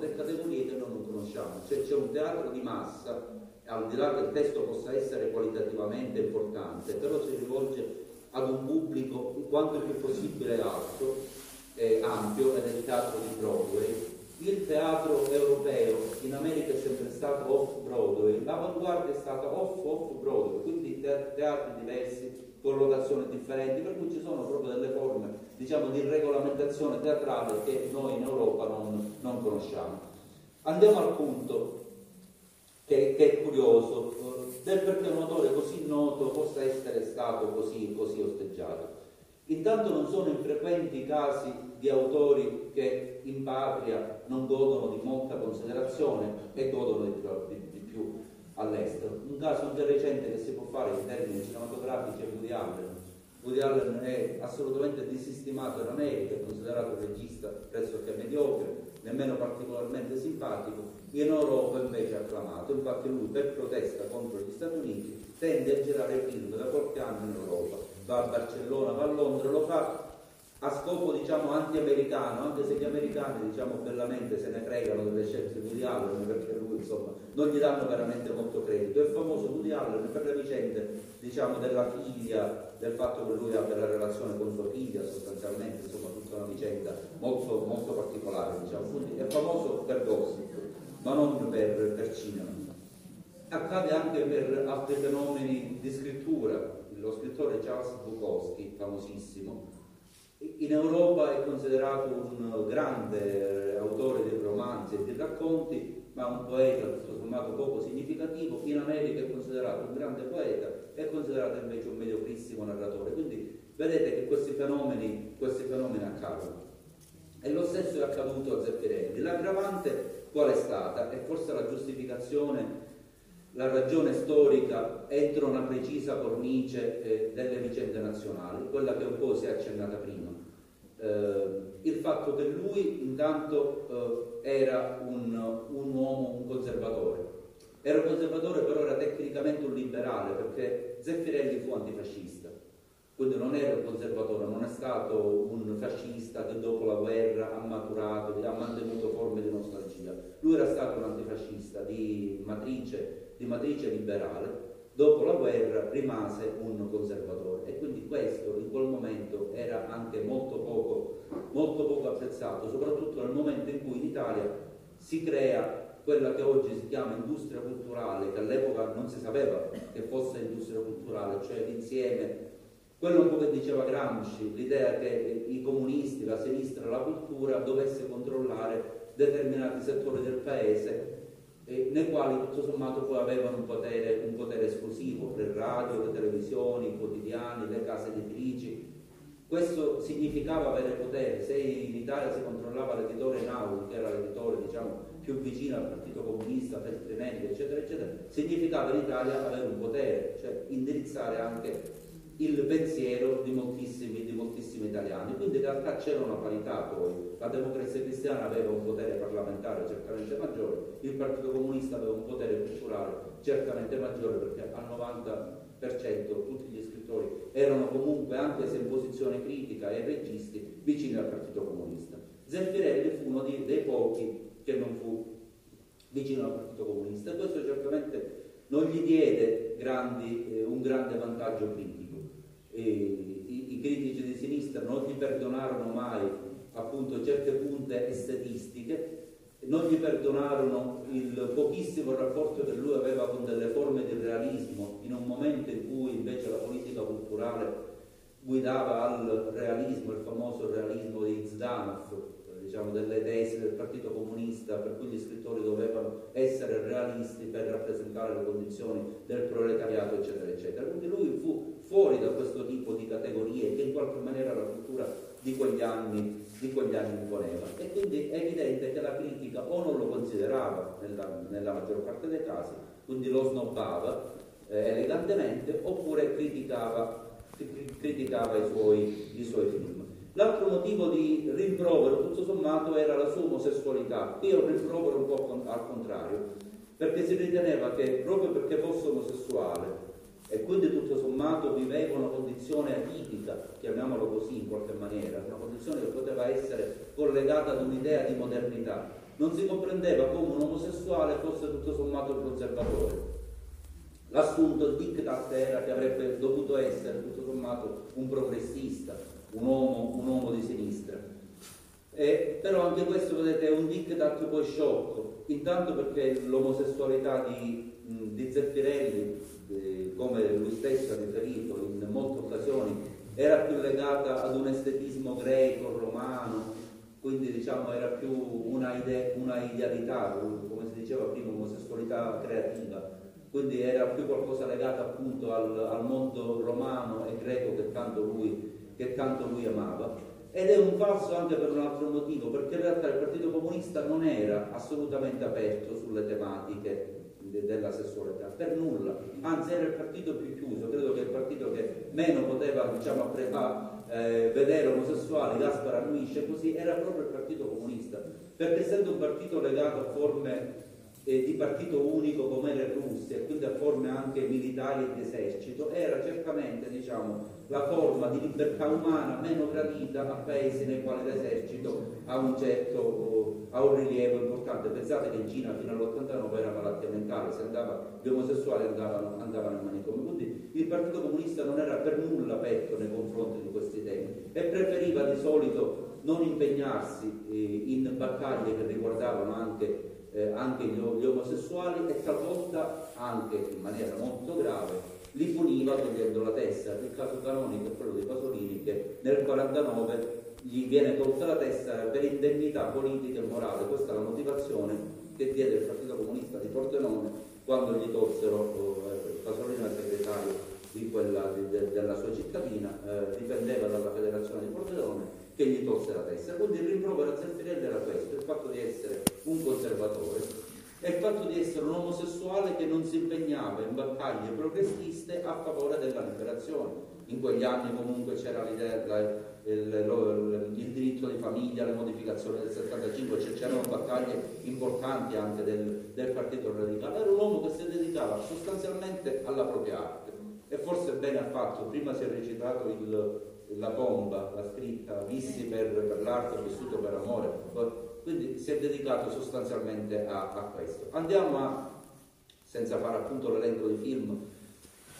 tre categorie che noi non conosciamo, cioè c'è un teatro di massa, al di là che il testo possa essere qualitativamente importante, però si rivolge ad un pubblico quanto più possibile alto, eh, ampio, ed è il teatro di Broadway. Il teatro europeo in America è sempre stato off-Broadway, l'avanguardia è stata off-off-Broadway, quindi teatri diversi, collocazioni differenti, per cui ci sono proprio delle forme diciamo, di regolamentazione teatrale che noi in Europa non, non conosciamo. Andiamo al punto che, che, è curioso, eh, del perché un autore così noto possa essere stato così, così osteggiato. Intanto non sono infrequenti casi di autori che in patria non godono di molta considerazione e godono di, di, di più all'estero. Un caso anche recente che si può fare in termini cinematografici è Woody Allen. Woody Allen è assolutamente disistimato in America, è considerato un regista pressoché mediocre, nemmeno particolarmente simpatico, in Europa invece è acclamato. Infatti lui per protesta contro gli Stati Uniti tende a girare film da qualche anno in Europa, va a Barcellona, va a Londra, lo fa a scopo diciamo anti-americano, anche se gli americani diciamo bellamente se ne fregano delle scelte di Woody Allen perché lui insomma non gli danno veramente molto credito. È famoso Woody Allen per le vicende diciamo della figlia, del fatto che lui abbia la relazione con sua figlia sostanzialmente, insomma tutta una vicenda molto, molto particolare diciamo. Quindi è famoso per gossip, ma non per, per cinema. Accade anche per altri fenomeni di scrittura. Lo scrittore Charles Bukowski, famosissimo, in Europa è considerato un grande autore di romanzi e di racconti, ma un poeta tutto sommato poco significativo. In America è considerato un grande poeta, è considerato invece un mediocrissimo narratore. Quindi vedete che questi fenomeni, questi fenomeni accadono. E lo stesso è accaduto a Zeffirelli. L'aggravante qual è stata? E forse la giustificazione la ragione storica entro una precisa cornice eh, delle vicende nazionali, quella che un po' si è accennata prima. Eh, il fatto che lui intanto eh, era un, un, uomo, un conservatore. Era un conservatore però era tecnicamente un liberale perché Zeffirelli fu antifascista, quindi non era un conservatore, non è stato un fascista che dopo la guerra ha maturato, ha mantenuto forme di nostalgia. Lui era stato un antifascista di matrice di matrice liberale, dopo la guerra rimase un conservatore. E quindi questo in quel momento era anche molto poco, molto poco apprezzato, soprattutto nel momento in cui in Italia si crea quella che oggi si chiama industria culturale, che all'epoca non si sapeva che fosse industria culturale, cioè l'insieme, quello un po' che diceva Gramsci, l'idea che i comunisti, la sinistra, la cultura dovesse controllare determinati settori del paese eh, nei quali tutto sommato poi avevano un potere, un potere esclusivo, le radio, le televisioni, i quotidiani, le case editrici. Questo significava avere potere, se in Italia si controllava l'editore Naudi, che era l'editore diciamo, più vicino al Partito Comunista, Feltrinelli, eccetera, eccetera, significava in Italia avere un potere, cioè indirizzare anche il pensiero di moltissimi, di moltissimi, italiani. Quindi in realtà c'era una parità poi. La democrazia cristiana aveva un potere parlamentare certamente maggiore, il Partito Comunista aveva un potere culturale certamente maggiore perché al 90% tutti gli scrittori erano comunque, anche se in posizione critica ai registi, vicini al Partito Comunista. Zeffirelli fu uno dei pochi che non fu vicino al Partito Comunista e questo certamente non gli diede grandi, eh, un grande vantaggio critico i, i, critici di sinistra non gli perdonarono mai appunto certe punte estetistiche, non gli perdonarono il pochissimo rapporto che lui aveva con delle forme di realismo in un momento in cui invece la politica culturale guidava al realismo, il famoso realismo di Zdanov, diciamo, delle tesi del Partito Comunista per cui gli scrittori dovevano essere realisti per rappresentare le condizioni del proletariato, eccetera, eccetera. Quindi lui fu fuori da questo tipo di categorie che in qualche maniera la cultura di quegli anni, di quegli anni imponeva. E quindi è evidente che la critica o non lo considerava nella, nella maggior parte dei casi, quindi lo snobbava eh, elegantemente, oppure criticava, criticava i, suoi, i suoi film. L'altro motivo di rimprovero, tutto sommato, era la sua omosessualità. Qui è un rimprovero un po' al contrario, perché si riteneva che proprio perché fosse omosessuale e quindi tutto sommato viveva una condizione atipica, chiamiamolo così in qualche maniera, una condizione che poteva essere collegata ad un'idea di modernità. non si comprendeva come un omosessuale fosse tutto sommato un conservatore. L'assunto, diktat era che avrebbe dovuto essere tutto sommato un progressista, un uomo, un uomo di sinistra. Eh, però anche questo vedete è un diktat poi sciocco, intanto perché l'omosessualità di, di Zeffirelli, eh, come lui stesso ha riferito in molte occasioni, era più legata ad un estetismo greco, romano, quindi diciamo era più una, ide- una idealità, come si diceva prima, omosessualità creativa, quindi era più qualcosa legato appunto al, al mondo romano e greco che tanto, lui, che tanto lui amava. Ed è un falso anche per un altro motivo, perché in realtà il Partito Comunista non era assolutamente aperto sulle tematiche della sessualità, per nulla, anzi era il partito più chiuso, credo che il partito che meno poteva diciamo, appre- eh, vedere omosessuali, Gaspar annuisce così, era proprio il partito comunista, perché essendo un partito legato a forme eh, di partito unico come era in Russia e quindi a forme anche militari e di esercito, era certamente diciamo, la forma di libertà umana meno gradita a paesi nei quali l'esercito ha un certo ha un rilievo importante. Pensate che in Cina fino all'89 era malattia mentale, se andava, gli omosessuali andavano, andavano in manicomio. Quindi il Partito Comunista non era per nulla aperto nei confronti di questi temi e preferiva di solito non impegnarsi eh, in battaglie che riguardavano anche eh, anche gli, gli, omosessuali e talvolta anche in maniera molto grave li puniva togliendo la testa. Il caso canonico è quello di Pasolini che nel 49 gli viene tolta la testa per indennità politica e morale. Questa è la motivazione che diede il Partito Comunista di Pordenone quando gli tolsero eh, Pasolini era segretario di quella, di, de, della sua cittadina, eh, dipendeva dalla federazione di Pordenone che gli tolse la testa. Quindi il rimprovero a Zeffirelli era questo, il fatto di essere un conservatore e il fatto di essere un omosessuale che non si impegnava in battaglie progressiste a favore della liberazione. In quegli anni comunque c'era l'idea, il, il, il, diritto di famiglia, le modificazioni del 75, cioè c'erano battaglie importanti anche del, del Partito Radicale. Era un uomo che si dedicava sostanzialmente alla propria arte e forse bene ha fatto, prima si è recitato il, la bomba, la scritta, vissi per, per l'arte, vissuto per amore, quindi si è dedicato sostanzialmente a, a questo. Andiamo a, senza fare appunto l'elenco di film,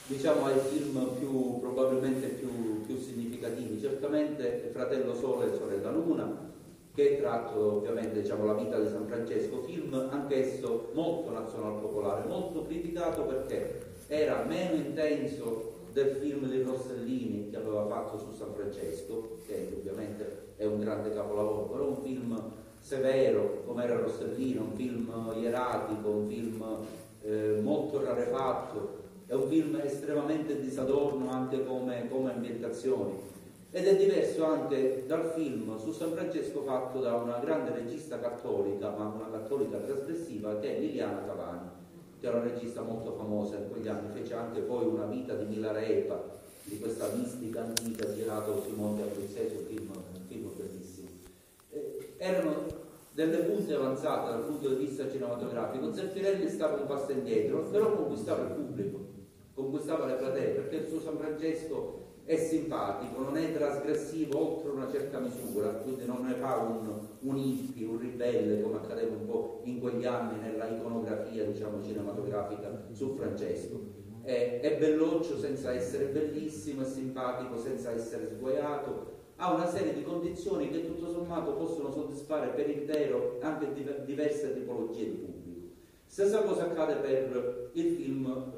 diciamo ai film più, probabilmente più, più significativi, certamente Fratello Sole e Sorella Luna, che è tratto ovviamente diciamo, la vita di San Francesco, film anch'esso molto nazional-popolare, molto criticato perché era meno intenso del film di Rossellini che aveva fatto su San Francesco, che ovviamente è un grande capolavoro, però un film severo come era Rossellino, un film ieratico, un film eh, molto rarefatto, è un film estremamente disadorno anche come, come ambientazioni ed è diverso anche dal film su San Francesco fatto da una grande regista cattolica, ma una cattolica trasgressiva, che è Liliana Cavani che era una regista molto famosa in quegli anni, fece anche poi una vita di Milarepa, di questa mistica antica girato sui monti abruzzesi, un film, un film bellissimo. Eh, erano delle punte avanzate dal punto di vista cinematografico, Zeffirelli stava un passo indietro, però conquistava il pubblico, conquistava le platee, perché il suo San Francesco è simpatico, non è trasgressivo oltre una certa misura, quindi non ne fa un, un hippie, un ribelle come accadeva un po' in quegli anni nella iconografia diciamo, cinematografica su Francesco. È, è belloccio senza essere bellissimo, è simpatico senza essere sguaiato, ha una serie di condizioni che tutto sommato possono soddisfare per intero anche diverse tipologie di pubblico. Stessa cosa accade per il film